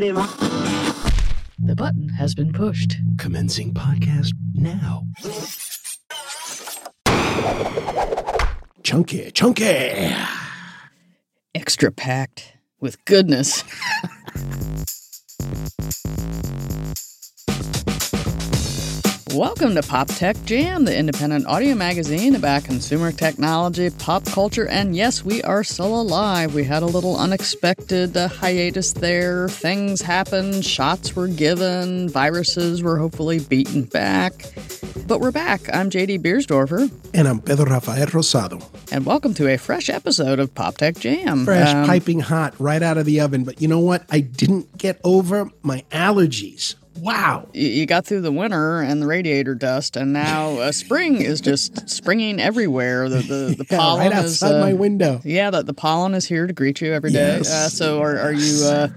negative. The button has been pushed. Commencing podcast now. Chunky, chunky. Extra packed with goodness. Welcome to Pop Tech Jam, the independent audio magazine about consumer technology, pop culture, and yes, we are still alive. We had a little unexpected uh, hiatus there. Things happened, shots were given, viruses were hopefully beaten back. But we're back. I'm JD Biersdorfer, And I'm Pedro Rafael Rosado. and welcome to a fresh episode of Pop Tech Jam. Fresh, Um, piping hot, right out of the oven. But you know what? I didn't get over my allergies. Wow. you got through the winter and the radiator dust, and now uh, spring is just springing everywhere. The the, the Yeah, pollen right is outside uh, my window. Yeah, the, the pollen is here to greet you every day. Yes. Uh, so, are, are you, uh,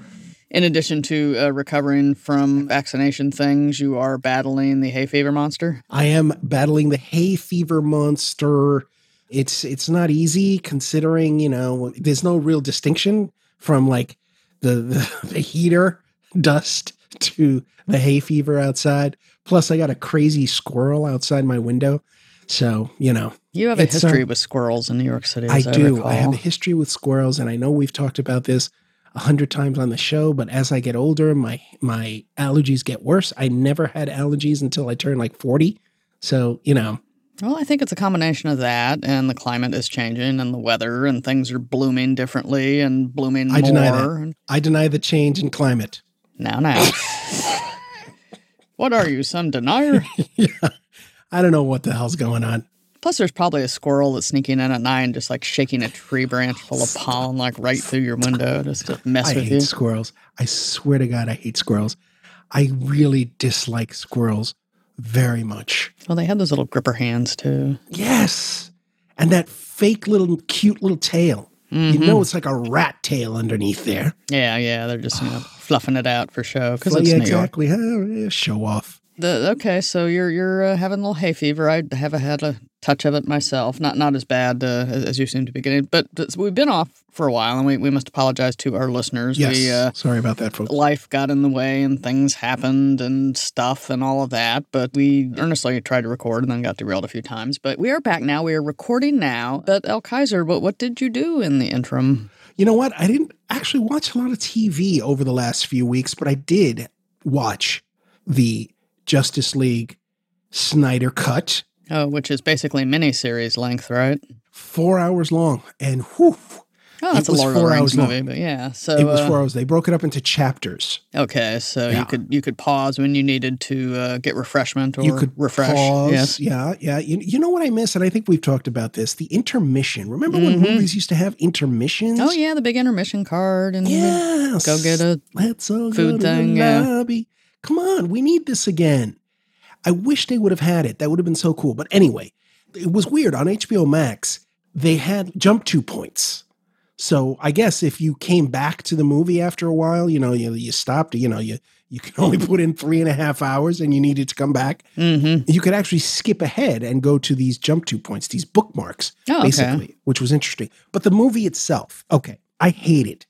in addition to uh, recovering from vaccination things, you are battling the hay fever monster? I am battling the hay fever monster. It's it's not easy considering, you know, there's no real distinction from like the the, the heater dust to the hay fever outside. Plus I got a crazy squirrel outside my window. So, you know, You have a history um, with squirrels in New York City. I I, do. recall. I have a history with squirrels, and I know we've talked about this a hundred times on the show. But as I get older, my my allergies get worse. I never had allergies until I turned like forty. So you know, Well, I think it's a combination of that, and the climate is changing, and the weather, and things are blooming differently and blooming I more. deny that. I deny the change in climate. Now, now. what are you, some denier? I don't know what the hell's going on. Plus, there's probably a squirrel that's sneaking in at night and just like shaking a tree branch full of pollen, like right through your window, just to mess I with hate you. squirrels. I swear to God, I hate squirrels. I really dislike squirrels very much. Well, they have those little gripper hands too. Yes, and that fake little cute little tail. You know, mm-hmm. it's like a rat tail underneath there. Yeah, yeah, they're just you know fluffing it out for show because Well, it's yeah, New exactly. Oh, yeah, show off. The, okay, so you're you're uh, having a little hay fever. I have a had a touch of it myself. Not not as bad uh, as, as you seem to be getting, but we've been off for a while, and we, we must apologize to our listeners. Yes. We, uh, Sorry about that, folks. life got in the way and things happened and stuff and all of that. But we earnestly tried to record and then got derailed a few times. But we are back now. We are recording now. But El Kaiser, what what did you do in the interim? You know what? I didn't actually watch a lot of TV over the last few weeks, but I did watch the Justice League Snyder cut, Oh, which is basically miniseries length, right? four hours long, and whew, Oh, that's It a was Lord four hours long. movie, but yeah. So it was uh, four hours. They broke it up into chapters. okay, so Yeah. you could you could pause when you needed to uh, get refreshment or you could refresh. pause. Yes. Yeah, yeah. You, you know what I miss, and I think we've talked about this: the intermission. Remember when Mhm. movies used to have intermissions? Oh yeah, the big intermission card and Yes. go get a Let's food go to thing, yeah. lobby. Come on, we need this again. I wish they would have had it. That would have been so cool. But anyway, it was weird on HBO Max. They had jump two points. So I guess if you came back to the movie after a while, you know, you, you stopped. You know, you you can only put in three and a half hours, and you needed to come back. Mm-hmm. You could actually skip ahead and go to these jump two points, these bookmarks, Oh, okay. basically, which was interesting. But the movie itself, okay, I hated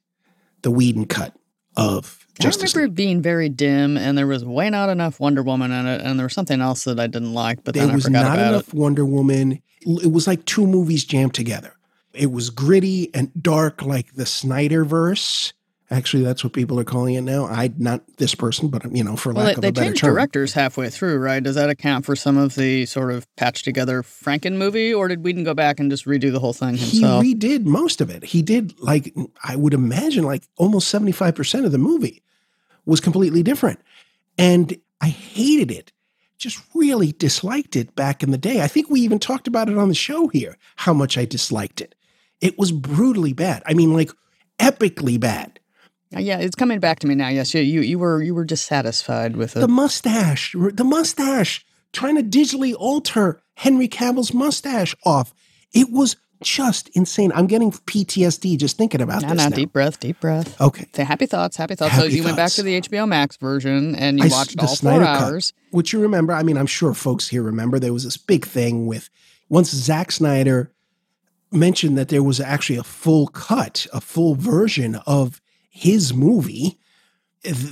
the Whedon cut of Justice I remember it being very dim, and there was way not enough Wonder Woman in it, and there was something else that I didn't like, but There then I was forgot not about enough Wonder Woman. It was like two movies jammed together. It was gritty and dark, like the Snyderverse. Actually, that's what people are calling it now. I not this person, but you know, for. Well, lack they, of a better term. directors halfway through, right? Does that account for some of the sort of patched together Franken movie, or did Whedon go back and just redo the whole thing He redid most of it. He did like I would imagine like almost 75% of the movie was completely different. And I hated it. Just really disliked it back in the day. I think we even talked about it on the show here, how much I disliked it. It was brutally bad. I mean, like epically bad. Uh, yeah, it's coming back to me now. Yes, you you, you were you were dissatisfied with it. The mustache, the mustache, trying to digitally alter Henry Cavill's mustache off. It was just insane. I'm getting PTSD just thinking about no, this. no, now. deep breath, deep breath. Okay. Say happy thoughts, happy thoughts. so Happy you went back to the HBO Max version and you I watched the all four Snyder Cut. hours. Which you remember, I mean, I'm sure folks here remember there was this big thing with once Zack Snyder mentioned that there was actually a full cut, a full version of his movie,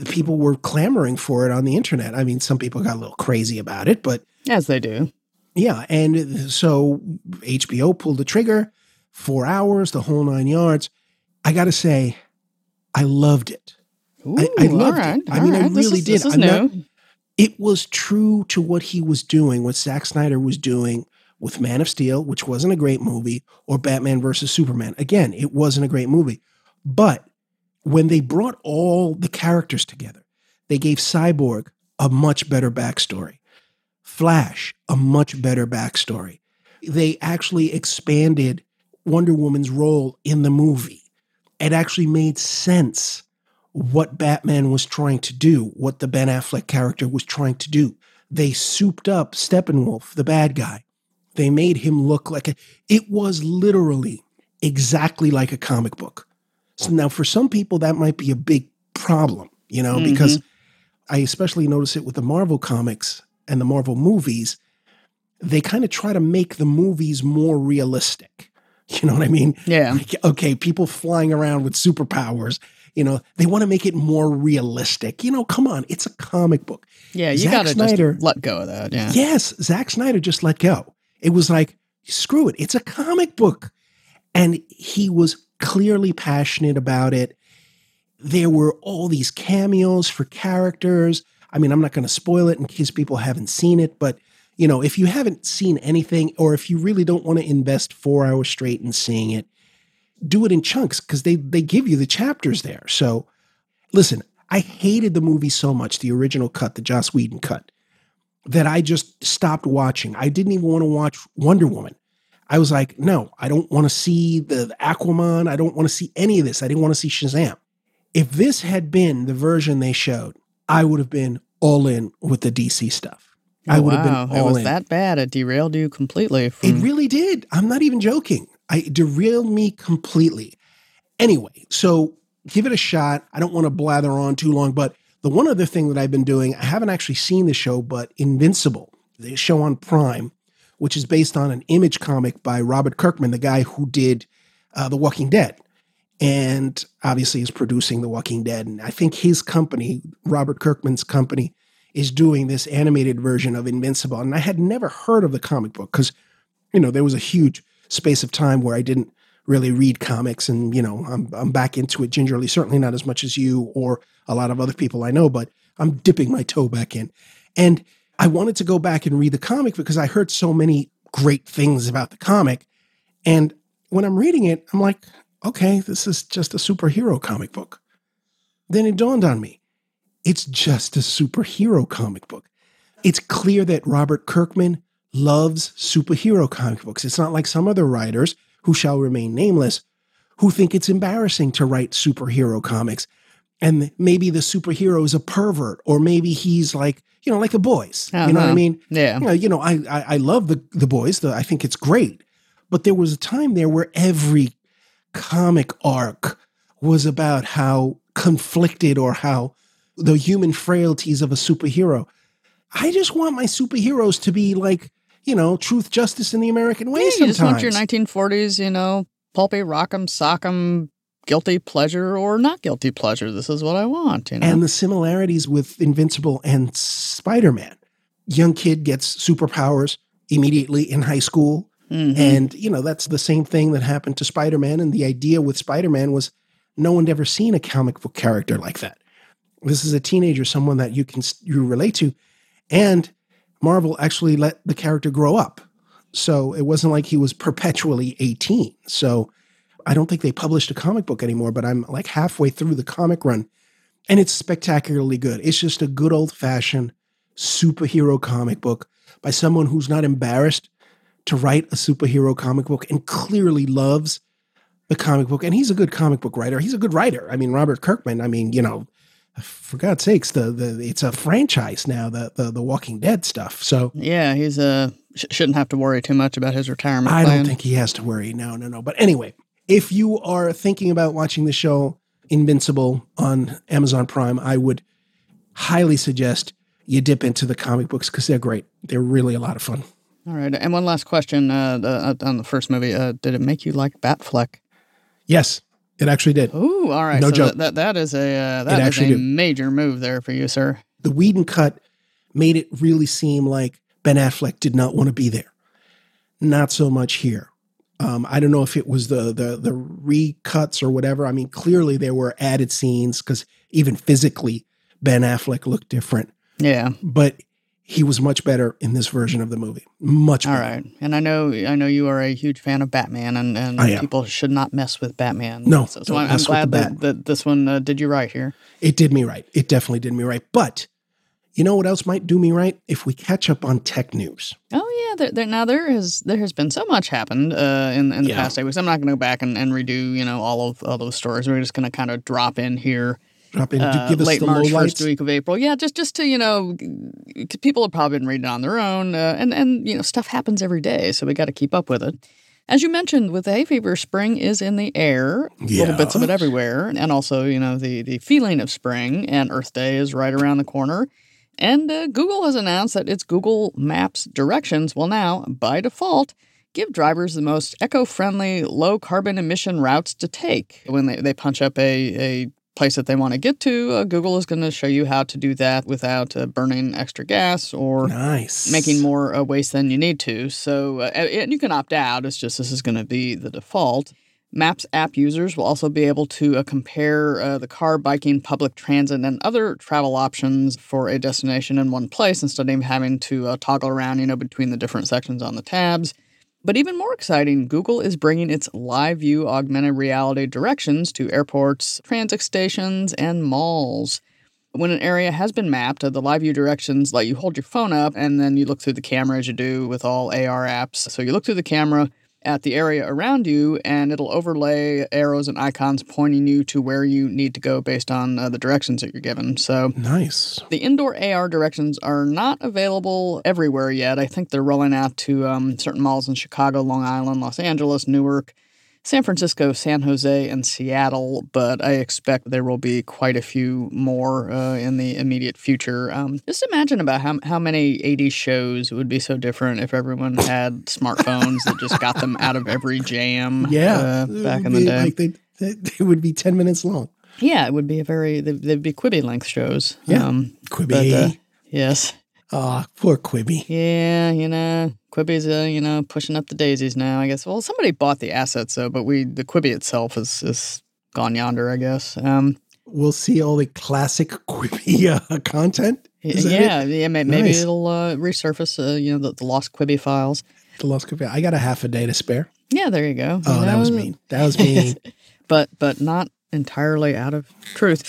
people were clamoring for it on the internet. I mean, some people got a little crazy about it, but as they do. Yeah, and so HBO pulled the trigger, four hours, the whole nine yards. I got to say, I loved it. Ooh, I, I, loved right, it. I mean, right. I really is, did. Not, it was true to what he was doing, what Zack Snyder was doing with Man of Steel, which wasn't a great movie, or Batman versus Superman. Again, it wasn't a great movie. But when they brought all the characters together, they gave Cyborg a much better backstory, Flash a much better backstory. They actually expanded Wonder Woman's role in the movie. It actually made sense what Batman was trying to do, what the Ben Affleck character was trying to do. They souped up Steppenwolf, the bad guy. They made him look like a, it was literally exactly like a comic book. So now for some people that might be a big problem, you know, mm-hmm. because I especially notice it with the Marvel comics and the Marvel movies. They kind of try to make the movies more realistic. You know what I mean? Yeah. Like, okay, people flying around with superpowers. You know, they want to make it more realistic. You know, come on, it's a comic book. Yeah, you got to just let go of that. Yeah. Yes, Zack Snyder just let go. It was like, screw it, it's a comic book. And he was clearly passionate about it. There were all these cameos for characters. I mean, I'm not going to spoil it in case people haven't seen it, but you know, if you haven't seen anything or if you really don't want to invest 4 hours straight in seeing it, do it in chunks because they they give you the chapters there. So, listen, I hated the movie so much, the original cut, the Joss Whedon cut, that I just stopped watching. I didn't even want to watch Wonder Woman. I was like, no, I don't want to see the, the Aquaman. I don't want to see any of this. I didn't want to see Shazam. If this had been the version they showed, I would have been all in with the DC stuff. Oh, I would wow. have been all it was in. that bad. It derailed you completely. From... It really did. I'm not even joking. I derailed me completely. Anyway, so give it a shot. I don't want to blather on too long, but the one other thing that I've been doing, I haven't actually seen the show, but Invincible, the show on Prime, which is based on an image comic by Robert Kirkman, the guy who did uh, The Walking Dead. And obviously is producing The Walking Dead. And I think his company, Robert Kirkman's company, is doing this animated version of Invincible. And I had never heard of the comic book because, you know, there was a huge space of time where I didn't really read comics and you know I'm I'm back into it gingerly certainly not as much as you or a lot of other people I know but I'm dipping my toe back in and I wanted to go back and read the comic because I heard so many great things about the comic and when I'm reading it I'm like okay this is just a superhero comic book then it dawned on me it's just a superhero comic book it's clear that Robert Kirkman loves superhero comic books. It's not like some other writers who shall remain nameless who think it's embarrassing to write superhero comics. And maybe the superhero is a pervert, or maybe he's like, you know, like the boys. Uh-huh. You know what I uh-huh. mean? Yeah. You know, you know I, I, I love the the boys. The, I think it's great. But there was a time there where every comic arc was about how conflicted or how the human frailties of a superhero. I just want my superheroes to be like you know, truth, justice, in the American way. Yeah, you just want your 1940s, you know, pulpy, rock'em, sock'em, guilty pleasure or not guilty pleasure. This is what I want. You know? And the similarities with Invincible and Spider Man. Young kid gets superpowers immediately in high school. Mm-hmm. And, you know, that's the same thing that happened to Spider Man. And the idea with Spider Man was no one'd ever seen a comic book character like that. This is a teenager, someone that you can you relate to. And Marvel actually let the character grow up. So it wasn't like he was perpetually 18. So I don't think they published a comic book anymore, but I'm like halfway through the comic run and it's spectacularly good. It's just a good old fashioned superhero comic book by someone who's not embarrassed to write a superhero comic book and clearly loves the comic book. And he's a good comic book writer. He's a good writer. I mean, Robert Kirkman, I mean, you know, for God's sakes, the, the it's a franchise now, the, the the Walking Dead stuff. So yeah, he's a uh, sh- shouldn't have to worry too much about his retirement. I plan. don't think he has to worry. No, no, no. But anyway, if you are thinking about watching the show Invincible on Amazon Prime, I would highly suggest you dip into the comic books because they're great. They're really a lot of fun. All right, and one last question uh, the, uh, on the first movie: uh, Did it make you like Batfleck? Yes, It actually did. Ooh, all right. No so joke. That, that that is a uh, that is a did. major move there for you, sir. The Whedon cut made it really seem like Ben Affleck did not want to be there. Not so much here. Um, I don't know if it was the the the recuts or whatever. I mean, clearly there were added scenes because even physically, Ben Affleck looked different. Yeah. But he was much better in this version of the movie. Much All better. right. And I know I know you are a huge fan of Batman, and, and people should not mess with Batman. No, So, so I'm, I'm glad that, that this one uh, did you right here. It did me right. It definitely did me right. But you know what else might do me right? If we catch up on tech news. Oh yeah, there, there, now there has there has been so much happened uh, in in the Yeah. past eight weeks. I'm not going to go back and, and redo you know all of all those stories. We're just going to kind of drop in here Drop in, uh, give us late the March, first week of April. Yeah, just just to you know, people have probably been reading on their own, uh, and and you know stuff happens every day, so we got to keep up with it. As you mentioned, with the hay fever, spring is in the air, little bits of it everywhere, and also you know the the feeling of spring. And Earth Day is right around the corner. And uh, Google has announced that its Google Maps directions will now, by default, give drivers the most eco friendly, low carbon emission routes to take. When they, they punch up a, a place that they want to get to, uh, Google is going to show you how to do that without uh, burning extra gas or nice. making more uh, waste than you need to. So, uh, and you can opt out. It's just this is going to be the default. Maps app users will also be able to uh, compare uh, the car, biking, public transit, and other travel options for a destination in one place instead of having to uh, toggle around, you know, between the different sections on the tabs. But even more exciting, Google is bringing its live view augmented reality directions to airports, transit stations, and malls. When an area has been mapped, uh, the live view directions let you hold your phone up and then you look through the camera as you do with all AR apps. So you look through the camera at the area around you and it'll overlay arrows and icons pointing you to where you need to go based on uh, the directions that you're given. So Nice. the indoor AR directions are not available everywhere yet. I think they're rolling out to um, certain malls in Chicago, Long Island, Los Angeles, Newark, San Francisco, San Jose, and Seattle, but I expect there will be quite a few more uh, in the immediate future. Um, just imagine about how, how many 80s shows would be so different if everyone had smartphones that just got them out of every jam Yeah. uh, back in the be day. Like they, they, they would be 10 minutes long. yeah, it would be a very, they'd, they'd be Quibi length shows. Yeah. Um, Quibi. but, uh, yes. Ah, poor Quibi. Yeah, you know, Quibi's uh, you know pushing up the daisies now. I guess. Well, somebody bought the assets though, but we the Quibi itself is is gone yonder. I guess. Um, We'll see all the classic Quibi uh, content. Yeah, yeah. Maybe Nice. it'll uh, resurface. Uh, you know, the, the lost Quibi files. The Lost Quibi. I got a half a day to spare. Yeah, there you go. Oh, You that was mean. That was mean. but but not entirely out of truth.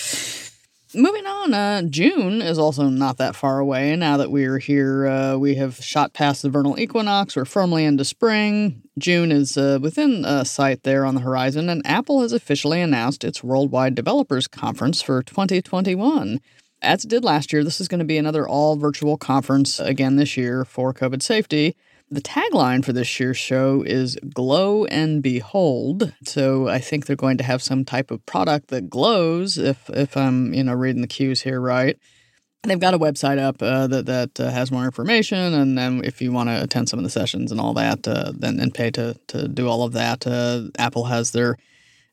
Moving on, uh, June is also not that far away. Now that we're here, uh, we have shot past the vernal equinox. We're firmly into spring. June is uh, within sight there on the horizon, and Apple has officially announced its Worldwide Developers Conference for 2021. As it did last year, this is going to be another all virtual conference again this year for COVID safety. The tagline for this year's show is Glow and Behold. So I think they're going to have some type of product that glows, if, if I'm you know reading the cues here right. They've got a website up uh, that that uh, has more information, and then if you want to attend some of the sessions and all that, uh, then and pay to to do all of that, uh, Apple has their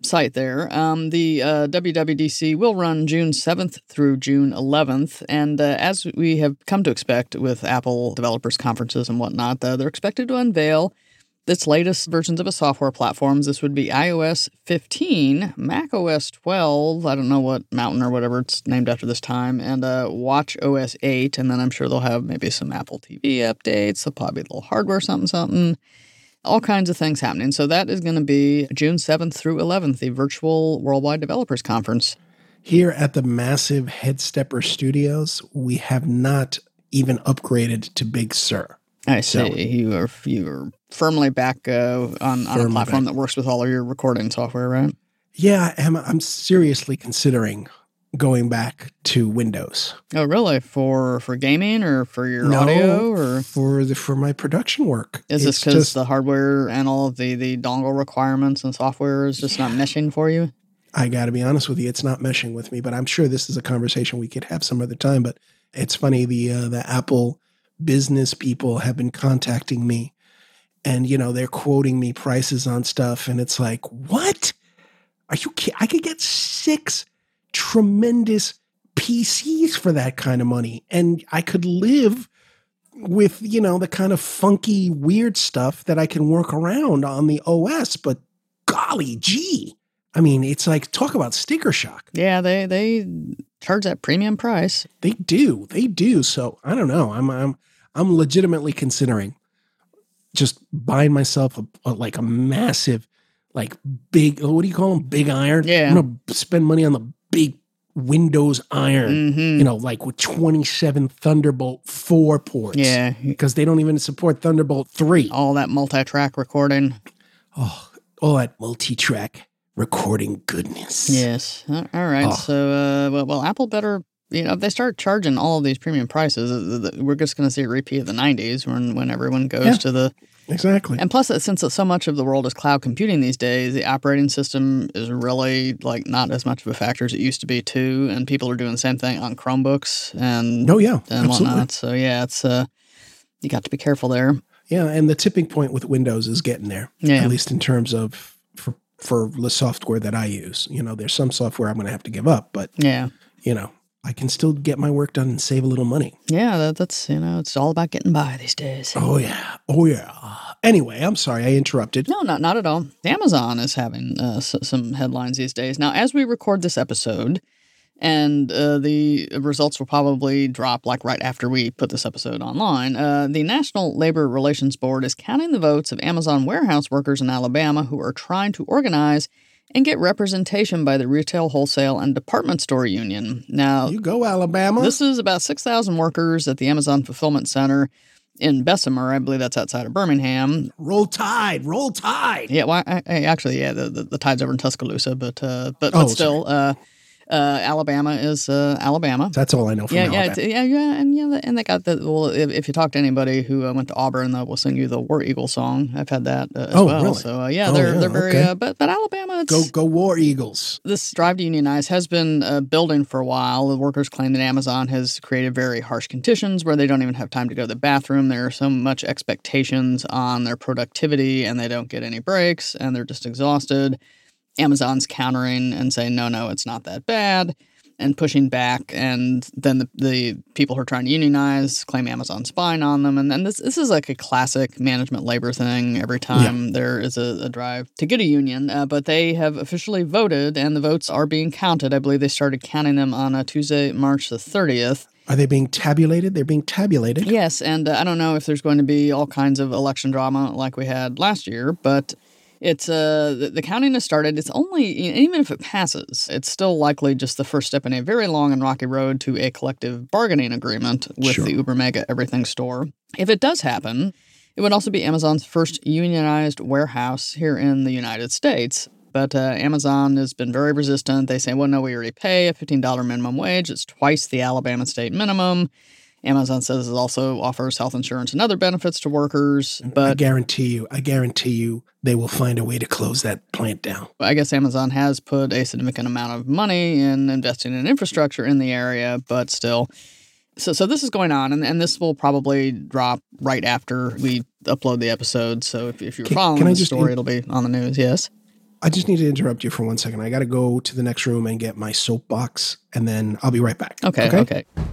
site there. Um, the uh, WWDC will run June 7th through June 11th. And uh, as we have come to expect with Apple developers conferences and whatnot, uh, they're expected to unveil its latest versions of its software platforms. This would be iOS 15, Mac OS 12, I don't know what mountain or whatever it's named after this time, and uh, Watch OS 8. And then I'm sure they'll have maybe some Apple TV updates, there'll probably a little hardware, something, something all kinds of things happening. So that is going to be June 7th through 11th, the virtual Worldwide Developers Conference. Here at the massive Head Stepper Studios, we have not even upgraded to Big Sur. I So- see. You are you are firmly back uh, on, on a platform back. that works with all of your recording software, right? Yeah, I'm, I'm seriously considering going back to Windows. Oh, really? For for gaming or for your No, audio or for the for my production work. is this because the hardware and all of the the dongle requirements and software is just not meshing for you? I got to be honest with you, it's not meshing with me. But I'm sure this is a conversation we could have some other time. But it's funny the uh, the Apple business people have been contacting me, and you know they're quoting me prices on stuff, and it's like, what? Are you kidding? I could get six tremendous PCs for that kind of money, and I could live with you know the kind of funky weird stuff that I can work around on the OS. But golly gee, I mean, it's like talk about sticker shock. Yeah, they they charge that premium price. They do, they do. So I don't know. I'm I'm I'm legitimately considering just buying myself a, a like a massive, like big. What do you call them? Big iron. Yeah. I'm gonna spend money on the big Windows iron. hmm You know, like with 27 Thunderbolt 4 ports. Yeah, Because they don't even support Thunderbolt 3. all that multi-track recording. Oh, all that multi track recording goodness. Yes. All right. Oh. So, uh, well, well, Apple better. You know, if they start charging all of these premium prices, uh, we're just going to see a repeat of the '90s when when everyone goes Yeah. to the Exactly. And plus, since so much of the world is cloud computing these days, the operating system is really like not as much of a factor as it used to be too. And people are doing the same thing on Chromebooks and No, yeah, and absolutely. whatnot. So yeah, it's uh, you got to be careful there. Yeah, and the tipping point with Windows is getting there. Yeah. At least in terms of for for the software that I use. You know, there's some software I'm going to have to give up, but Yeah, you know, I can still get my work done and save a little money. yeah. That, that's you know, it's all about getting by these days. Oh yeah, oh yeah. Anyway, I'm sorry I interrupted. No, not not at all. Amazon is having uh, s- some headlines these days. Now, as we record this episode, and uh, the results will probably drop like right after we put this episode online. Uh, the National Labor Relations Board is counting the votes of Amazon warehouse workers in Alabama who are trying to organize and get representation by the Retail, Wholesale, and Department Store Union. Now, You go, Alabama. this is about 6,000 workers at the Amazon Fulfillment Center in Bessemer. I believe that's outside of Birmingham. roll tide, roll tide. Yeah, well, I, I, actually, yeah, the, the the tide's over in Tuscaloosa, but uh, but Oh, but still, uh, uh, Alabama is uh, Alabama. That's all I know from Yeah, yeah, Alabama. it's, yeah, yeah, and yeah, and they got the well. If, if you talk to anybody who uh, went to Auburn, they will sing you the War Eagle song. I've had that uh, as Oh, well. really? So uh, yeah, Oh, they're yeah, they're very. okay. Uh, but but Alabama, it's, Go go War Eagles. this drive to unionize has been uh, building for a while. The workers claim that Amazon has created very harsh conditions where they don't even have time to go to the bathroom. There are so much expectations on their productivity, and they don't get any breaks, and they're just exhausted. Amazon's countering and saying, no, no, it's not that bad, and pushing back. And then the, the people who are trying to unionize claim Amazon's spying on them. And then this, this is like a classic management labor thing every time there is a, a drive to get a union. Uh, but they have officially voted, and the votes are being counted. I believe they started counting them on uh, Tuesday, March the 30th. Are they being tabulated? They're being tabulated. Yes, and uh, I don't know if there's going to be all kinds of election drama like we had last year, but it's uh the, the counting has started. It's only even if it passes, it's still likely just the first step in a very long and rocky road to a collective bargaining agreement with Sure. the Uber Mega Everything store. If it does happen, it would also be Amazon's first unionized warehouse here in the United States. But uh, Amazon has been very resistant. They say, well, no, we already pay a $15 minimum wage. It's twice the Alabama state minimum. Amazon says it also offers health insurance and other benefits to workers. But I guarantee you, I guarantee you, they will find a way to close that plant down. I guess Amazon has put a significant amount of money in investing in infrastructure in the area, but still. So, so this is going on, and, and this will probably drop right after we upload the episode. So if, if you're Can- following can the story, in- it'll be on the news. Yes. I just need to interrupt you for one second. I got to go to the next room and get my soapbox, and then I'll be right back. Okay. Okay. They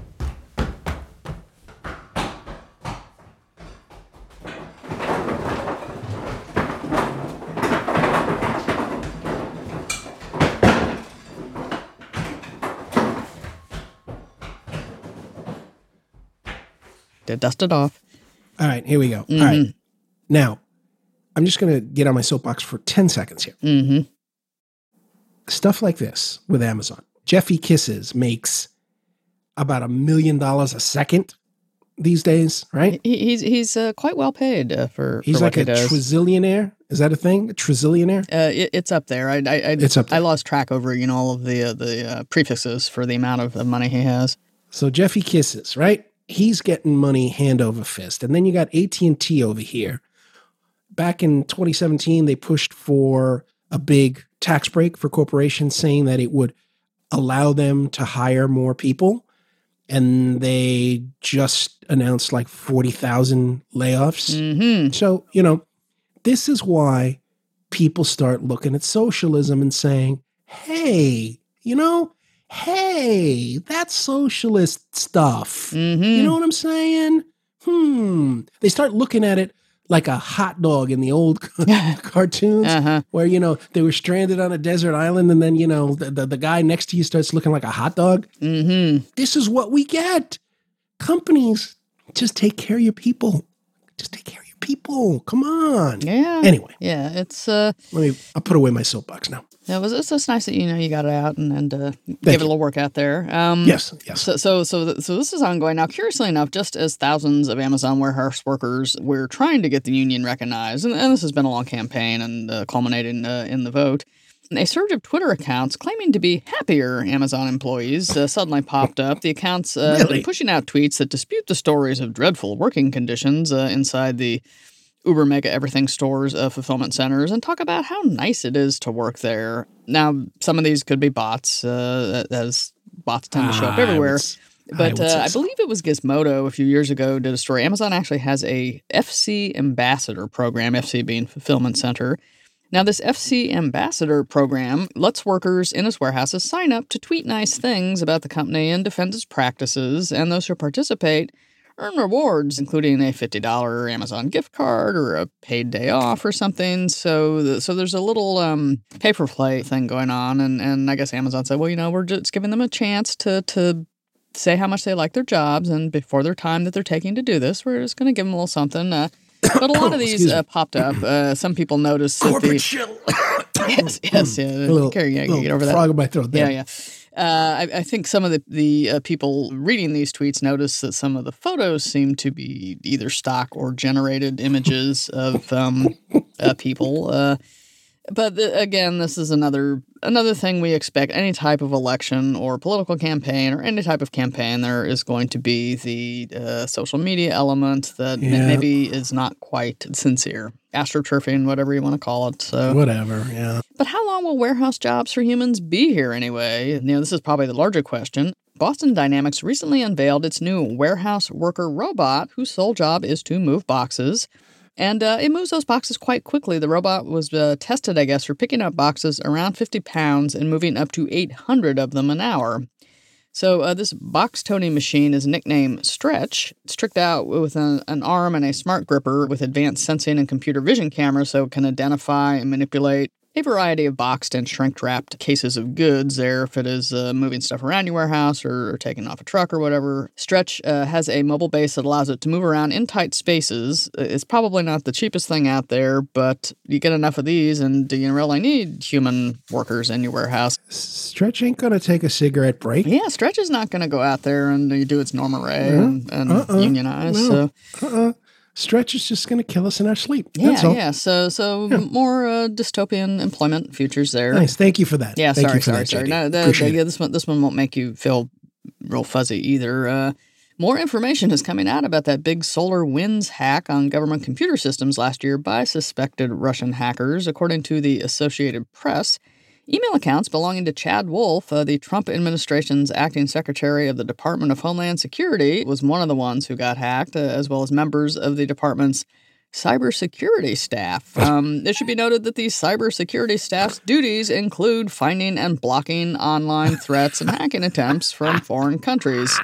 dust it off. All right, here we go. All Mm-hmm. right. Now, I'm just going to get on my soapbox for 10 seconds here. Mm-hmm. Stuff like this with Amazon. Jeffy Kisses makes about a million dollars a second these days, right? He's he's uh, quite well paid uh, for He's for like a does. trizillionaire. Is that a thing? A trizillionaire? Uh, it, it's up there. I, I, I, It's up there. I lost track over you know all of the uh, the uh, prefixes for the amount of, of money he has. So Jeffy Kisses, right? He's getting money hand over fist. And then you got AT&T over here. Back in 2017, they pushed for a big tax break for corporations saying that it would allow them to hire more people. And they just announced like 40,000 layoffs. Mm-hmm. So, you know, this is why people start looking at socialism and saying, hey, you know, hey, that's socialist stuff. Mm-hmm. You know what I'm saying? Hmm. They start looking at it like a hot dog in the old cartoons uh-huh. where, you know, they were stranded on a desert island and then, you know, the, the, the guy next to you starts looking like a hot dog. Mm-hmm. This is what we get. Companies, just take care of your people. Just take care of your people. Come on. Yeah. Anyway, Yeah, it's uh, let me, I'll put away my soapbox now. Yeah, it was it's just nice that you know you got it out and and uh, give it you. a little work out there. Um, Yes, yes. So, so, so, so this is ongoing now. Curiously enough, just as thousands of Amazon warehouse workers were trying to get the union recognized, and, and this has been a long campaign and uh, culminating uh, in the vote. A surge of Twitter accounts claiming to be happier Amazon employees uh, suddenly popped up. The accounts uh, have been Really? pushing out tweets that dispute the stories of dreadful working conditions uh, inside the Uber Mega Everything stores, uh, fulfillment centers, and talk about how nice it is to work there. Now, some of these could be bots, uh, as bots tend to show up everywhere. would But uh, I believe it was Gizmodo a few years ago did a story. Amazon actually has a FC ambassador program, FC being fulfillment center. Now, this FC ambassador program lets workers in its warehouses sign up to tweet nice things about the company and defend its practices, and those who participate earn rewards, including a $50 Amazon gift card or a paid day off or something. So, the, so there's a little um, pay for play thing going on, and, and I guess Amazon said, well, you know, we're just giving them a chance to to say how much they like their jobs, and before their time that they're taking to do this, we're just going to give them a little something. Uh, but a lot of these uh, popped up. Uh, some people noticed that Corporate the yes, yes, yeah. a little, Carry, yeah, little get over that. frog in my throat Yeah, yeah. Uh, I, I think some of the the uh, people reading these tweets noticed that some of the photos seem to be either stock or generated images of um, uh, people. But the, again, this is another another thing we expect. Any type of election or political campaign or any type of campaign, there is going to be the uh, social media element that Yeah. maybe is not quite sincere, astroturfing, whatever you want to call it. So Whatever. Yeah. but how long will warehouse jobs for humans be here anyway? You know, this is probably the larger question. Boston Dynamics recently unveiled its new warehouse worker robot, whose sole job is to move boxes. And uh, it moves those boxes quite quickly. The robot was uh, tested, I guess, for picking up boxes around 50 pounds and moving up to 800 of them an hour. So uh, this box toting machine is nicknamed Stretch. It's tricked out with an, an arm and a smart gripper with advanced sensing and computer vision cameras, so it can identify and manipulate a variety of boxed and shrink wrapped cases of goods there if it is uh, moving stuff around your warehouse or, or taking off a truck or whatever. Stretch uh, has a mobile base that allows it to move around in tight spaces. It's probably not the cheapest thing out there, but you get enough of these, and do you really need human workers in your warehouse? Stretch ain't gonna take a cigarette break. Yeah, Stretch is not going to go out there and do its normal Ray and, and uh-uh, unionize. no. So Uh-uh. Stretch is just gonna kill us in our sleep. yeah, yeah. So so more uh, dystopian employment futures there. Nice. Thank you for that. Yeah, Thank sorry, you sorry, that, sorry. No, the, the, yeah, this one this one won't make you feel real fuzzy either. Uh, more information is coming out about that big SolarWinds hack on government computer systems last year by suspected Russian hackers, according to the Associated Press. Email accounts belonging to Chad Wolf, uh, the Trump administration's acting secretary of the Department of Homeland Security, was one of the ones who got hacked, uh, as well as members of the department's cybersecurity staff. Um, it should be noted that the cybersecurity staff's duties include finding and blocking online threats and hacking attempts from foreign countries.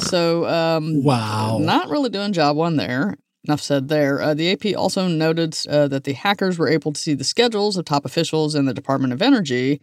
So, um, Wow. not really doing job one there. Enough said there. Uh, the AP also noted uh, that the hackers were able to see the schedules of top officials in the Department of Energy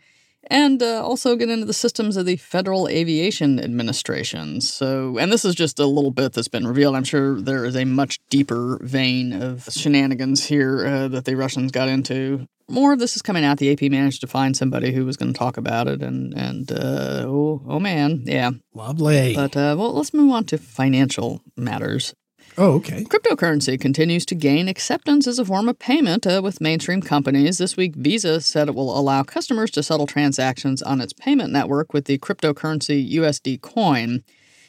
and uh, also get into the systems of the Federal Aviation Administration. So, and this is just a little bit that's been revealed. I'm sure there is a much deeper vein of shenanigans here uh, that the Russians got into. More of this is coming out. The AP managed to find somebody who was going to talk about it, and and uh, oh oh man, yeah. Lovely. But uh, well, let's move on to financial matters. Oh, okay. Cryptocurrency continues to gain acceptance as a form of payment uh, with mainstream companies. This week, Visa said it will allow customers to settle transactions on its payment network with the cryptocurrency USD coin.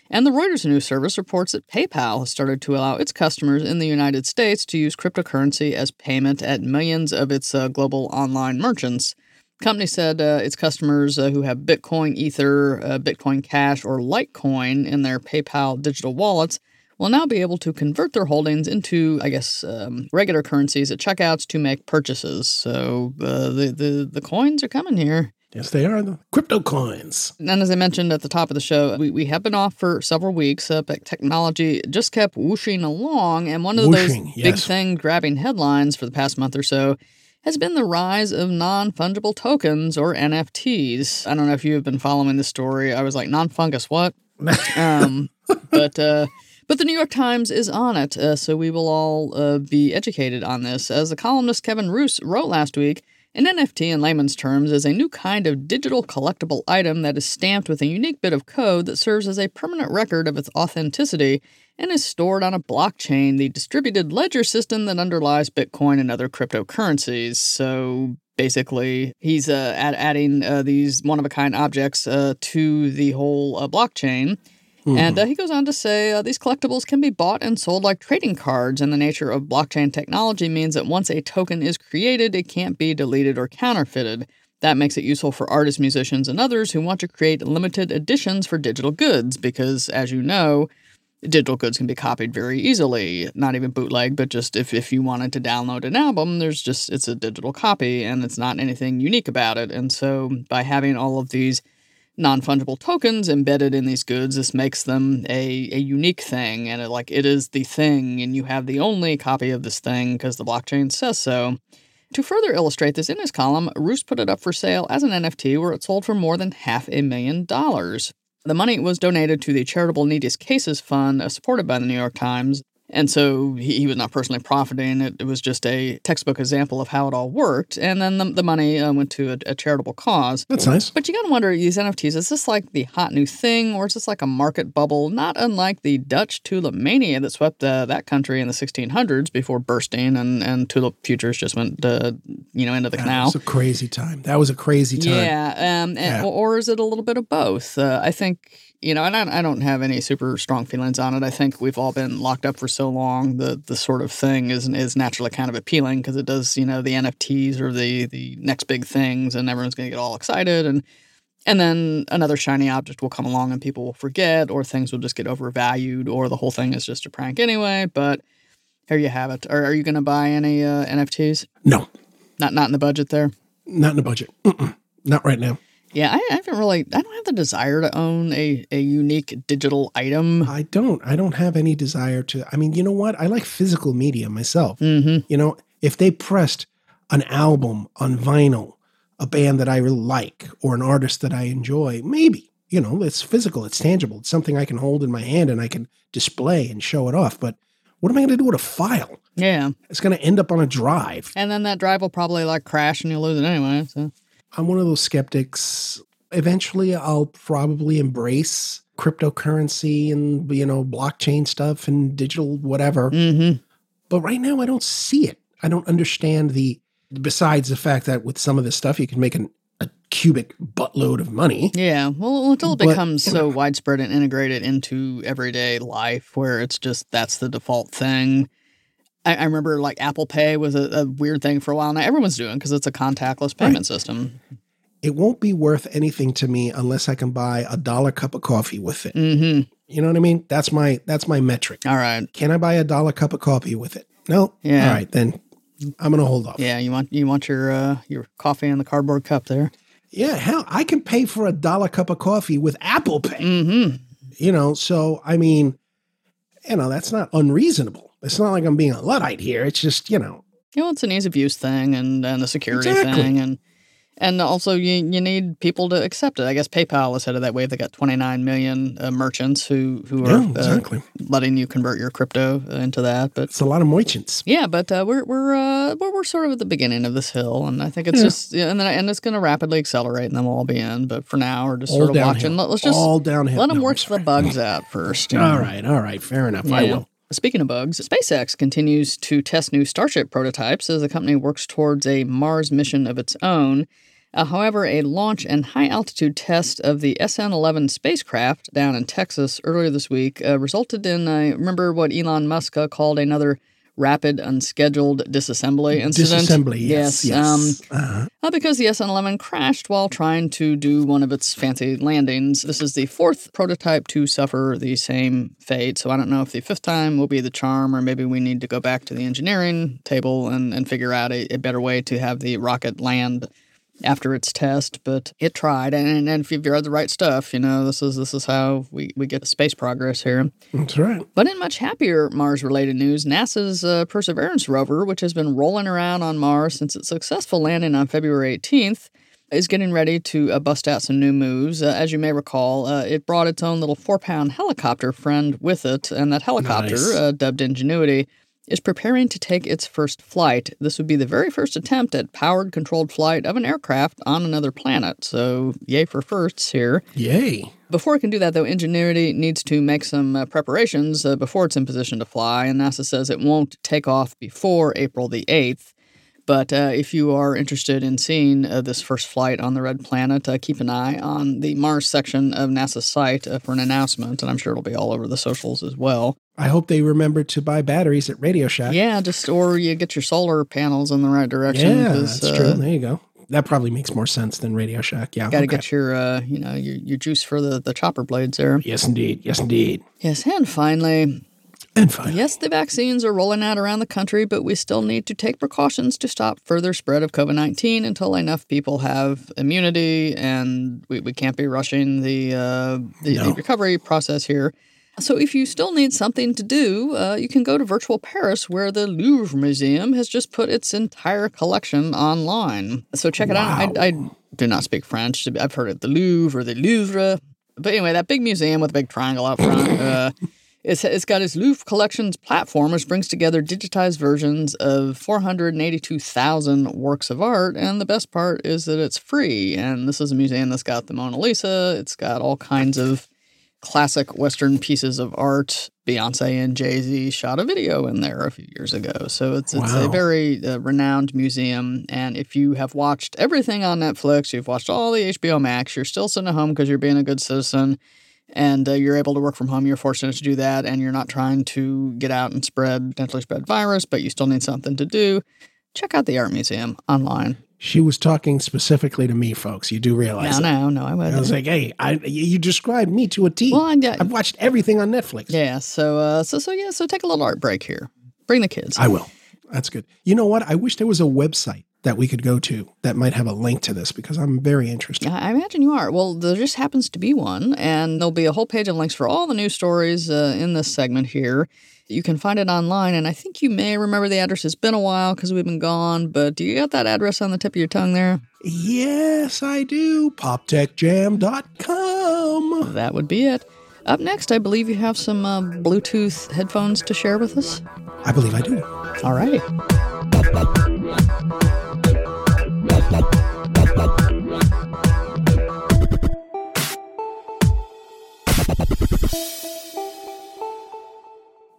And the Reuters news service reports that PayPal has started to allow its customers in the United States to use cryptocurrency as payment at millions of its uh, global online merchants. Company said uh, its customers uh, who have Bitcoin, Ether, uh, Bitcoin Cash, or Litecoin in their PayPal digital wallets will now be able to convert their holdings into, I guess, um, regular currencies at checkouts to make purchases. So uh, the, the the coins are coming here. Yes, they are the crypto coins. And as I mentioned at the top of the show, we, we have been off for several weeks, uh, but technology just kept whooshing along. And one of Whooshing, those big yes. thing grabbing headlines for the past month or so has been the rise of non fungible tokens or NFTs. I don't know if you have been following this story. I was like, non fungus, what? um, but uh, but the New York Times is on it, uh, so we will all uh, be educated on this. As the columnist Kevin Roose wrote last week, an NFT in layman's terms is a new kind of digital collectible item that is stamped with a unique bit of code that serves as a permanent record of its authenticity and is stored on a blockchain, the distributed ledger system that underlies Bitcoin and other cryptocurrencies. So basically, he's uh, add, adding uh, these one of a kind objects uh, to the whole uh, blockchain. And uh, he goes on to say uh, these collectibles can be bought and sold like trading cards, and the nature of blockchain technology means that once a token is created, it can't be deleted or counterfeited. That makes it useful for artists, musicians, and others who want to create limited editions for digital goods, because as you know, digital goods can be copied very easily. Not even bootleg, but just if, if you wanted to download an album, there's just it's a digital copy and it's not anything unique about it. And so by having all of these non fungible tokens embedded in these goods. This makes them a, a unique thing, and it, like it is the thing, and you have the only copy of this thing because the blockchain says so. To further illustrate this in his column, Roose put it up for sale as an NFT where it sold for more than half a million dollars. The money was donated to the Charitable Neediest Cases Fund, uh, supported by the New York Times. And so he, he was not personally profiting. It, it was just a textbook example of how it all worked. And then the, the money uh, went to a, a charitable cause. That's nice. But you got to wonder these NFTs, is this like the hot new thing or is this like a market bubble, not unlike the Dutch tulip mania that swept uh, that country in the 1600s before bursting and, and tulip futures just went, uh, you know, into the That canal? was a crazy time. That was a crazy time. Yeah, um, and, Yeah. or is it a little bit of both? Uh, I think you know, and I, I don't have any super strong feelings on it. I think we've all been locked up for so long. The the sort of thing is is naturally kind of appealing because it does, you know, the NFTs or the the next big things, and everyone's going to get all excited and. And then another shiny object will come along and people will forget, or things will just get overvalued, or the whole thing is just a prank anyway. But here you have it. Are, are you going to buy any uh, NFTs? No, Not not in the budget there. not in the budget. Mm-mm. Not right now. Yeah, I, I haven't really. I don't have the desire to own a, a unique digital item. I don't. I don't have any desire to. I mean, you know what? I like physical media myself. Mm-hmm. You know, if they pressed an album on vinyl, a band that I really like, or an artist that I enjoy, maybe. You know, it's physical, it's tangible, it's something I can hold in my hand and I can display and show it off. But what am I going to do with a file? Yeah, It's going to end up on a drive. and then that drive will probably like crash and you'll lose it anyway. So I'm one of those skeptics. Eventually, I'll probably embrace cryptocurrency and, you know, blockchain stuff and digital whatever. mm-hmm. But right now, I don't see it. I don't understand the, besides the fact that with some of this stuff, you can make an, a cubic buttload of money. yeah. Well, until it But- becomes so widespread and integrated into everyday life, where it's just that's the default thing. I, I remember like Apple Pay was a, a weird thing for a while. Now everyone's doing because it's a contactless payment system. It won't be worth anything to me unless I can buy a dollar cup of coffee with it. Mm-hmm. You know what I mean? That's my that's my metric. All right. Can I buy a dollar cup of coffee with it? No. Yeah. All right, then I'm gonna hold off. Yeah, you want you want your uh, your coffee in the cardboard cup there. Yeah, hell, I can pay for a dollar cup of coffee with Apple Pay. Mm-hmm. You know, so I mean, you know, that's not unreasonable. It's not like I'm being a luddite here. It's just, you know, you know, it's an ease of use thing and, and a security Exactly. thing and and also you you need people to accept it. I guess PayPal is headed that way. They got 29 million uh, merchants who who are yeah, uh, exactly. letting you convert your crypto uh, into that. But It's a lot of merchants. yeah, but uh, we're we're, uh, we're we're sort of at the beginning of this hill, and I think it's Yeah. just yeah, and then and it's going to rapidly accelerate, and then we'll all be in. But for now, we're just All sort of downhill. watching. Let- Let's just all downhill. let them No, work the bugs out first. you All know. right, all right, fair enough. I will. Speaking of bugs, SpaceX continues to test new Starship prototypes as the company works towards a Mars mission of its own. Uh, however, a launch and high altitude test of the SN 11 spacecraft down in Texas earlier this week uh, resulted in, uh, remember what Elon Musk uh, called another rapid unscheduled disassembly incident. Disassembly, yes. yes. Um, uh-huh. uh, because the SN 11 crashed while trying to do one of its fancy landings. This is the fourth prototype to suffer the same fate. So I don't know if the fifth time will be the charm, or maybe we need to go back to the engineering table and, and figure out a, a better way to have the rocket land after its test, but it tried. And, and if you've read the right stuff, you know this is this is how we, we get space progress here. That's right. But in much happier Mars-related news, NASA's uh, Perseverance rover, which has been rolling around on Mars since its successful landing on February 18th, is getting ready to uh, bust out some new moves. Uh, as you may recall, uh, it brought its own little four-pound helicopter friend with it, and that helicopter, nice. Uh, dubbed Ingenuity is preparing to take its first flight. This would be the very first attempt at powered controlled flight of an aircraft on another planet. So, yay for firsts here. Yay. Before it can do that, though, Ingenuity needs to make some uh, preparations uh, before it's in position to fly, and NASA says it won't take off before April the 8th. But uh, if you are interested in seeing uh, this first flight on the red planet, uh, keep an eye on the Mars section of NASA's site uh, for an announcement, and I'm sure it'll be all over the socials as well. I hope they remember to buy batteries at Radio Shack. Yeah, just or you get your solar panels in the right direction. Yeah, that's uh, true. There you go. That probably makes more sense than Radio Shack. Yeah, got to okay. get your uh, you know your your juice for the the chopper blades there. Yes, indeed. Yes, indeed. Yes, and finally, and finally. Yes, the vaccines are rolling out around the country, but we still need to take precautions to stop further spread of COVID 19 until enough people have immunity, and we, we can't be rushing the, uh, the, no. the recovery process here. So, if you still need something to do, uh, you can go to Virtual Paris, where the Louvre Museum has just put its entire collection online. So, check it wow. out. I, I, do not speak French. I've heard of the Louvre or the Louvre. But anyway, that big museum with a big triangle out front. Uh, it's, it's got its Louvre Collections platform, which brings together digitized versions of 482,000 works of art. And the best part is that it's free. And this is a museum that's got the Mona Lisa, it's got all kinds of classic Western pieces of art. Beyonce and Jay Z shot a video in there a few years ago. So it's, it's wow. a very uh, renowned museum. And if you have watched everything on Netflix, you've watched all the HBO Max, you're still sitting at home because you're being a good citizen and uh, you're able to work from home, you're fortunate to do that, and you're not trying to get out and spread potentially spread virus, but you still need something to do. Check out the art museum online. She was talking specifically to me, folks. You do realize? No, no, no. I was. I was like, "Hey, I, you described me to a T. Well, I, have watched everything on Netflix. Yeah. So, uh, so, so, yeah. So, take a little art break here. Bring the kids. I will. That's good. You know what? I wish there was a website that we could go to that might have a link to this because I'm very interested. I imagine you are. Well, there just happens to be one, and there'll be a whole page of links for all the news stories uh, in this segment here. You can find it online, and I think you may remember the address. It's been a while because we've been gone, but do you got that address on the tip of your tongue there? Yes, I do. PopTechJam.com. That would be it. Up next, I believe you have some uh, Bluetooth headphones to share with us. I believe I do. All right.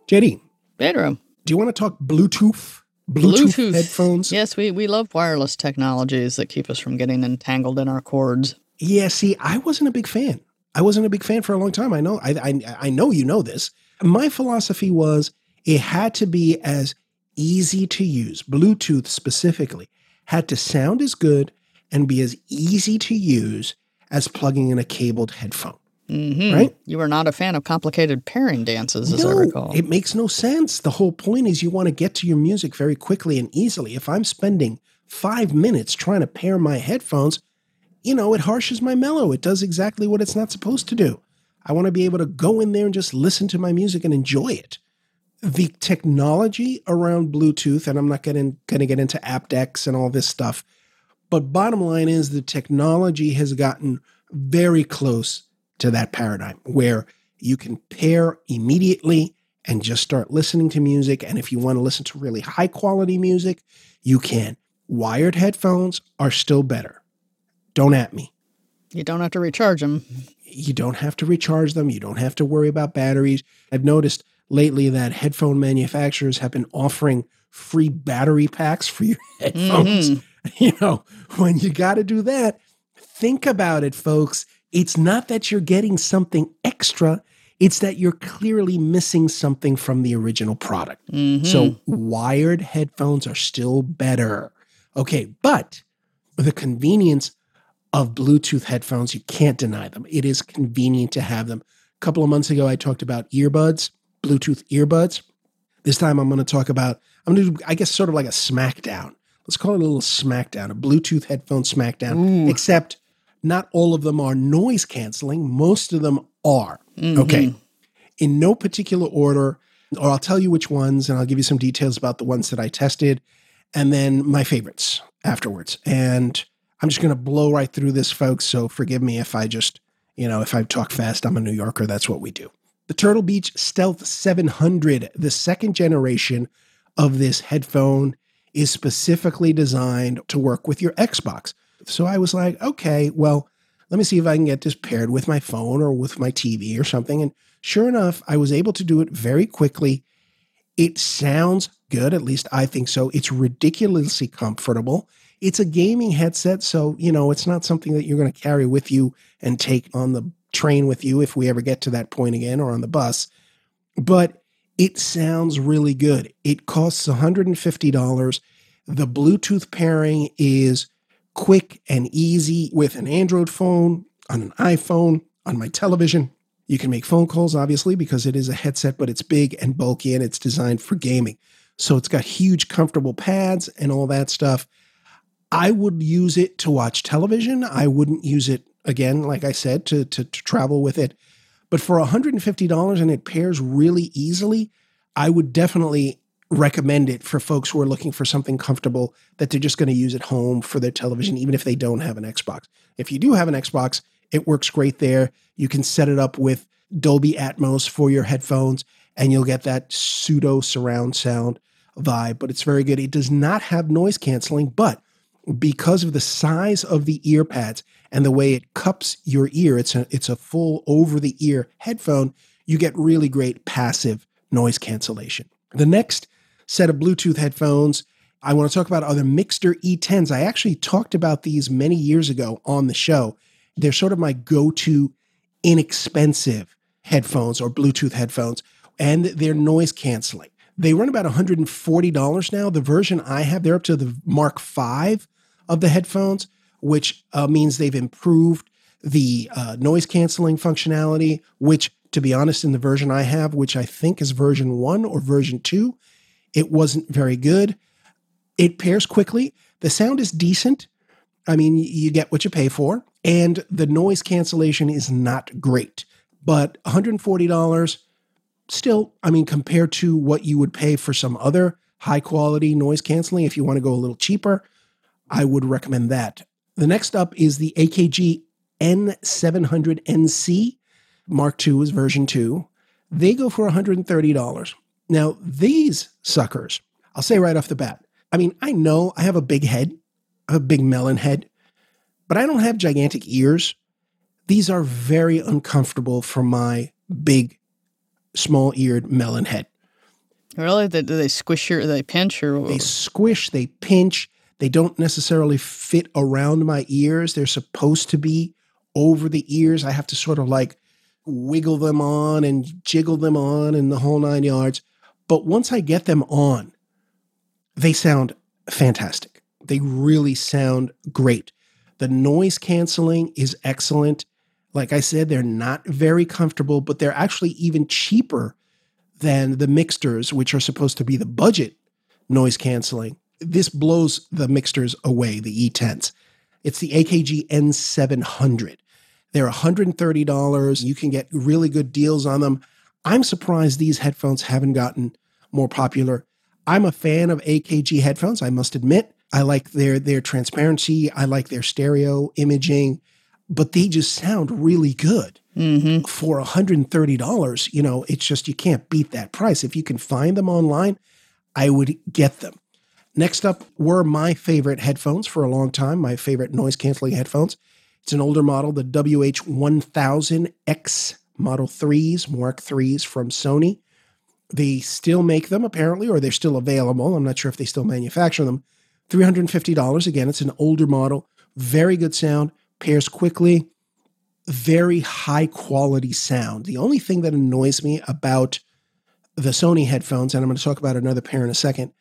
JD. Pedro. Do you want to talk Bluetooth? Bluetooth, Bluetooth, headphones. Yes, we, we love wireless technologies that keep us from getting entangled in our cords. Yeah, see, I wasn't a big fan. I wasn't a big fan for a long time. I know I, I, I know you know this. My philosophy was it had to be as easy to use, Bluetooth specifically, had to sound as good and be as easy to use as plugging in a cabled headphone. Mm-hmm. Right? You are not a fan of complicated pairing dances, as no, I recall. It makes no sense. The whole point is you want to get to your music very quickly and easily. If I'm spending five minutes trying to pair my headphones, you know, it harshes my mellow. It does exactly what it's not supposed to do. I want to be able to go in there and just listen to my music and enjoy it. The technology around Bluetooth, and I'm not going to get into aptX and all this stuff, but bottom line is the technology has gotten very close to that paradigm where you can pair immediately and just start listening to music. And if you want to listen to really high quality music, you can. Wired headphones are still better. Don't at me. You don't have to recharge them. You don't have to recharge them. You don't have to worry about batteries. I've noticed lately that headphone manufacturers have been offering free battery packs for your headphones. Mm-hmm. You know, when you got to do that, think about it, folks. It's not that you're getting something extra, It's that you're clearly missing something from the original product. Mhm. So wired headphones are still better. Okay, but the convenience of Bluetooth headphones, you can't deny them. It is convenient to have them. A couple of months ago, I talked about earbuds, Bluetooth earbuds. This time I'm going to talk about, I'm going to do, I guess, sort of like a smackdown. Let's call it a little smackdown, a Bluetooth headphone smackdown, Ooh. except not all of them are noise canceling. Most of them are. Mm-hmm. Okay. In no particular order, or I'll tell you which ones and I'll give you some details about the ones that I tested and then my favorites afterwards. And I'm just going to blow right through this, folks. So forgive me if I just, you know, if I talk fast. I'm a New Yorker. That's what we do. The Turtle Beach Stealth 700, the second generation of this headphone, is specifically designed to work with your Xbox. So I was like, okay, well, let me see if I can get this paired with my phone or with my TV or something. And sure enough, I was able to do it very quickly. It sounds good, at least I think so. It's ridiculously comfortable. It's a gaming headset, so you know it's not something that you're going to carry with you and take on the train with you if we ever get to that point again or on the bus. But it sounds really good. It costs $150. The Bluetooth pairing is quick and easy with an Android phone, on an iPhone, on my television. You can make phone calls, obviously, because it is a headset, but it's big and bulky and it's designed for gaming. So it's got huge, comfortable pads and all that stuff. I would use it to watch television. I wouldn't use it, again, like I said, to, to, to travel with it. But for $150 and it pairs really easily, I would definitely recommend it for folks who are looking for something comfortable that they're just going to use at home for their television, even if they don't have an Xbox. If you do have an Xbox, it works great there. You can set it up with Dolby Atmos for your headphones, and you'll get that pseudo surround sound vibe, but it's very good. It does not have noise canceling, but because of the size of the ear pads and the way it cups your ear, it's a, it's a full over the ear headphone, you get really great passive noise cancellation. The next set of Bluetooth headphones I want to talk about other the Mixcder E10s. I actually talked about these many years ago on the show. They're sort of my go to inexpensive headphones or Bluetooth headphones, and they're noise canceling. They run about $140 now. The version I have, they're up to the Mark V of the headphones, which uh, means they've improved the uh, noise canceling functionality, which, to be honest, in the version I have, which I think is version one or version two, it wasn't very good. It pairs quickly. The sound is decent. I mean, you get what you pay for, and the noise cancellation is not great. But $140, still, I mean, compared to what you would pay for some other high quality noise canceling, if you want to go a little cheaper, I would recommend that. The next up is the AKG N700NC. Mark II is version 2. They go for $130. Now, these suckers, I'll say right off the bat, I mean, I know I have a big head, I have a big melon head, but I don't have gigantic ears. These are very uncomfortable for my big, small eared melon head. Really? Do they squish your, they pinch or? They squish, they pinch, they don't necessarily fit around my ears. They're supposed to be over the ears. I have to sort of like wiggle them on and jiggle them on and the whole nine yards. But once I get them on, they sound fantastic. They really sound great. The noise canceling is excellent. Like I said, they're not very comfortable, but they're actually even cheaper than the Mixcders, which are supposed to be the budget noise canceling. This blows the Mixcders away, the E10s. It's the AKG N700. They're $130. You can get really good deals on them. I'm surprised these headphones haven't gotten more popular. I'm a fan of AKG headphones, I must admit. I like their their transparency, I like their stereo imaging, but they just sound really good. Mm-hmm. For $130, you know, it's just you can't beat that price. If you can find them online, I would get them. Next up were my favorite headphones for a long time, my favorite noise canceling headphones. It's an older model, the WH1000X Model 3s, Mark 3s from Sony. They still make them apparently, or they're still available. I'm not sure if they still manufacture them. $350. Again, it's an older model, very good sound, pairs quickly. very high quality sound. The only thing that annoys me about the Sony headphones, and I'm going to talk about another pair in a second,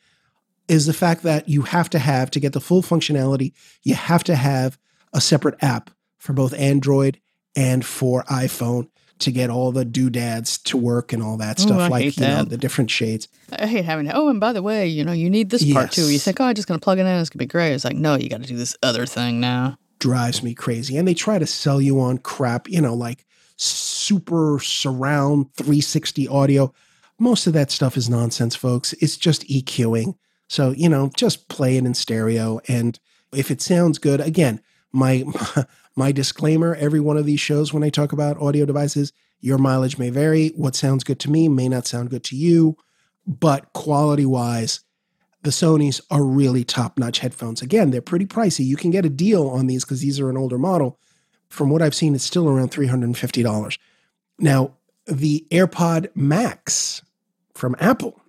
is the fact that you have to have, to get the full functionality, you have to have a separate app for both Android and for iPhone to get all the doodads to work and all that stuff, I like you know the different shades. I hate having. Oh, and by the way, you know, you need this part too. You think, oh, I'm just gonna plug it in. It's gonna be great. It's like, no, you got to do this other thing now. drives me crazy. And they try to sell you on crap, you know, like super surround 360 audio. Most of that stuff is nonsense, folks. It's just EQing. So, you know, just play it in stereo. And if it sounds good, again, my my disclaimer every one of these shows when I talk about audio devices, your mileage may vary. What sounds good to me may not sound good to you, but quality wise, the Sonys are really top notch headphones. Again, they're pretty pricey. You can get a deal on these because these are an older model. From what I've seen, it's still around $350. Now, the AirPod Max from Apple,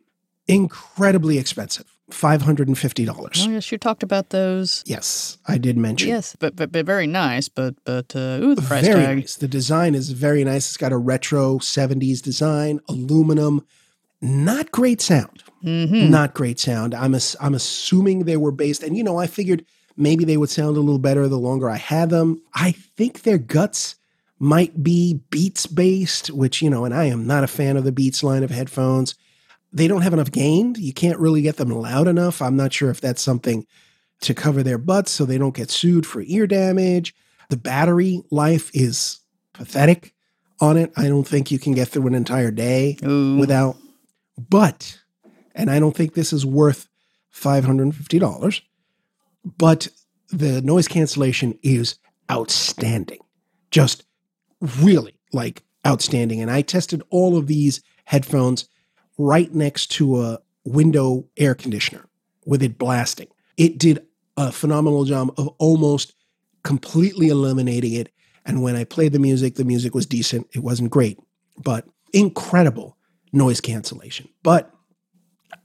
incredibly expensive $550. Oh yes, you talked about those. Yes, I did mention. Yes, but but, but very nice. But but uh, ooh, the price very tag. nice. The design is very nice. It's got a retro 70s design, aluminum, not great sound. Mm-hmm. Not great sound. I'm ass- I'm assuming they were based, and you know, I figured maybe they would sound a little better the longer I had them. I think their guts might be Beats based, which you know, and I am not a fan of the Beats line of headphones. They don't have enough gain. You can't really get them loud enough. I'm not sure if that's something to cover their butts so they don't get sued for ear damage. The battery life is pathetic on it. I don't think you can get through an entire day Ooh. without. But, and I don't think this is worth $550, but the noise cancellation is outstanding. Just really like outstanding. And I tested all of these headphones right next to a window air conditioner with it blasting. It did a phenomenal job of almost completely eliminating it. And when I played the music, the music was decent. It wasn't great, but incredible noise cancellation, but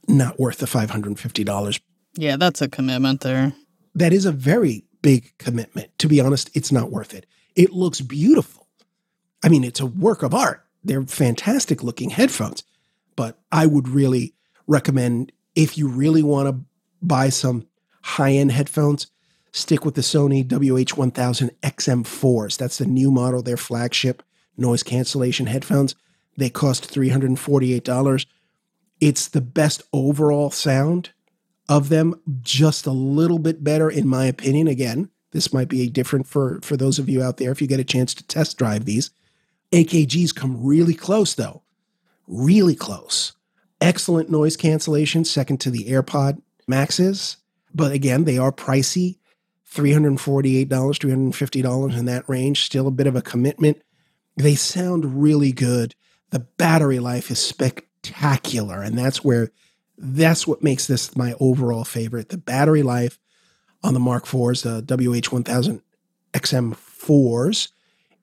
not worth the $550. Yeah, that's a commitment there. That is a very big commitment. To be honest, it's not worth it. It looks beautiful. I mean, it's a work of art. They're fantastic looking headphones, but I would really recommend if you really want to buy some high end headphones, stick with the Sony WH1000 XM4s. That's the new model, their flagship noise cancellation headphones. They cost $348. It's the best overall sound of them, just a little bit better, in my opinion. Again, this might be different for, for those of you out there if you get a chance to test drive these. AKGs come really close, though. Really close. Excellent noise cancellation, second to the AirPod Maxes. But again, they are pricey $348, $350 in that range. Still a bit of a commitment. They sound really good. The battery life is spectacular. And that's where that's what makes this my overall favorite. The battery life on the Mark IVs, the WH1000 XM4s,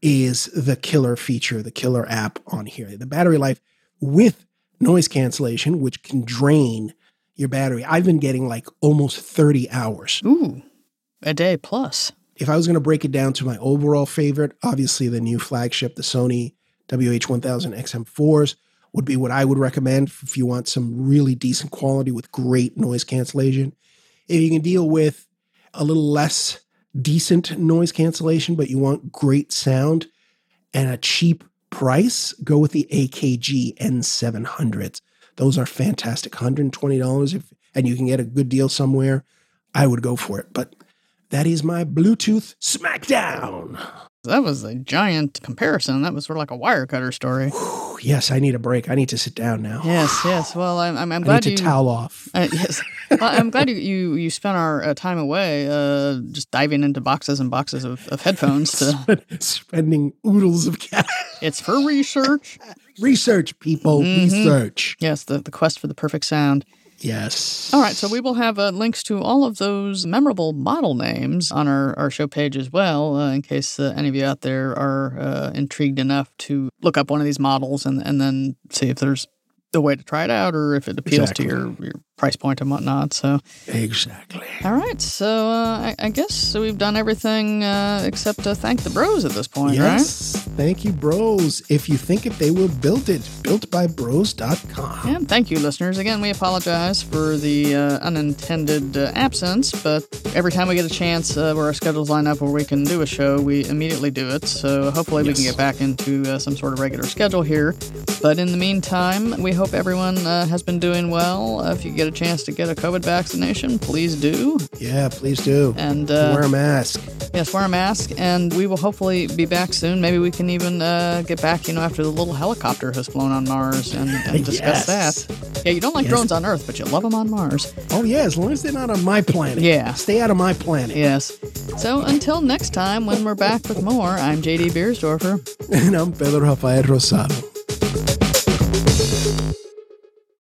is the killer feature, the killer app on here. The battery life with noise cancellation, which can drain your battery. I've been getting like almost 30 hours. Ooh, a day plus. If I was going to break it down to my overall favorite, obviously the new flagship, the Sony WH1000 XM4s, would be what I would recommend if you want some really decent quality with great noise cancellation. If you can deal with a little less decent noise cancellation, but you want great sound and a cheap price, go with the AKG N700s. Those are fantastic. $120 if and you can get a good deal somewhere. I would go for it. But that is my Bluetooth Smackdown. That was a giant comparison. That was sort of like a Wirecutter story. Whew, yes, I need a break. I need to sit down now. Yes, yes. Well, I'm, I'm, I'm I need glad to you. towel off. Uh, yes, well, I'm glad you you, you spent our uh, time away uh, just diving into boxes and boxes of, of headphones. To, Spending oodles of cash. It's for research. Research, people. Mhm. Research. Yes, the, the quest for the perfect sound. Yes. All right, so we will have uh, links to all of those memorable model names on our, our show page as well, uh, in case uh, any of you out there are uh, intrigued enough to look up one of these models and, and then see if there's a way to try it out or if it appeals Exactly. to your, your price point and whatnot. So Exactly. all right, so uh, I, I guess we've done everything uh, except to thank the bros at this point, Yes. Thank you, bros. If you think it, they will build it. Builtbybros.com. right? And thank you, listeners. Again, we apologize for the uh, unintended uh, absence, but every time we get a chance uh, where our schedules line up where we can do a show, we immediately do it. So hopefully we can get back into uh, some sort of regular schedule here. But in the meantime, we hope everyone uh, has been doing well. Uh, if you get a chance to get a COVID vaccination, please do. Yeah, please do. And uh, Wear a mask. Yes, wear a mask, and we will hopefully be back soon. Maybe we can even uh, get back, you know, after the little helicopter has flown on Mars and, and discuss Yes. that. Yeah, you don't like Yes. drones on Earth, but you love them on Mars. Oh, yeah, as long as they're not on my planet. Yeah. Stay out of my planet. Yes. So until next time, when we're back with more, I'm JD Biersdorfer. And I'm Pedro Rafael Rosado.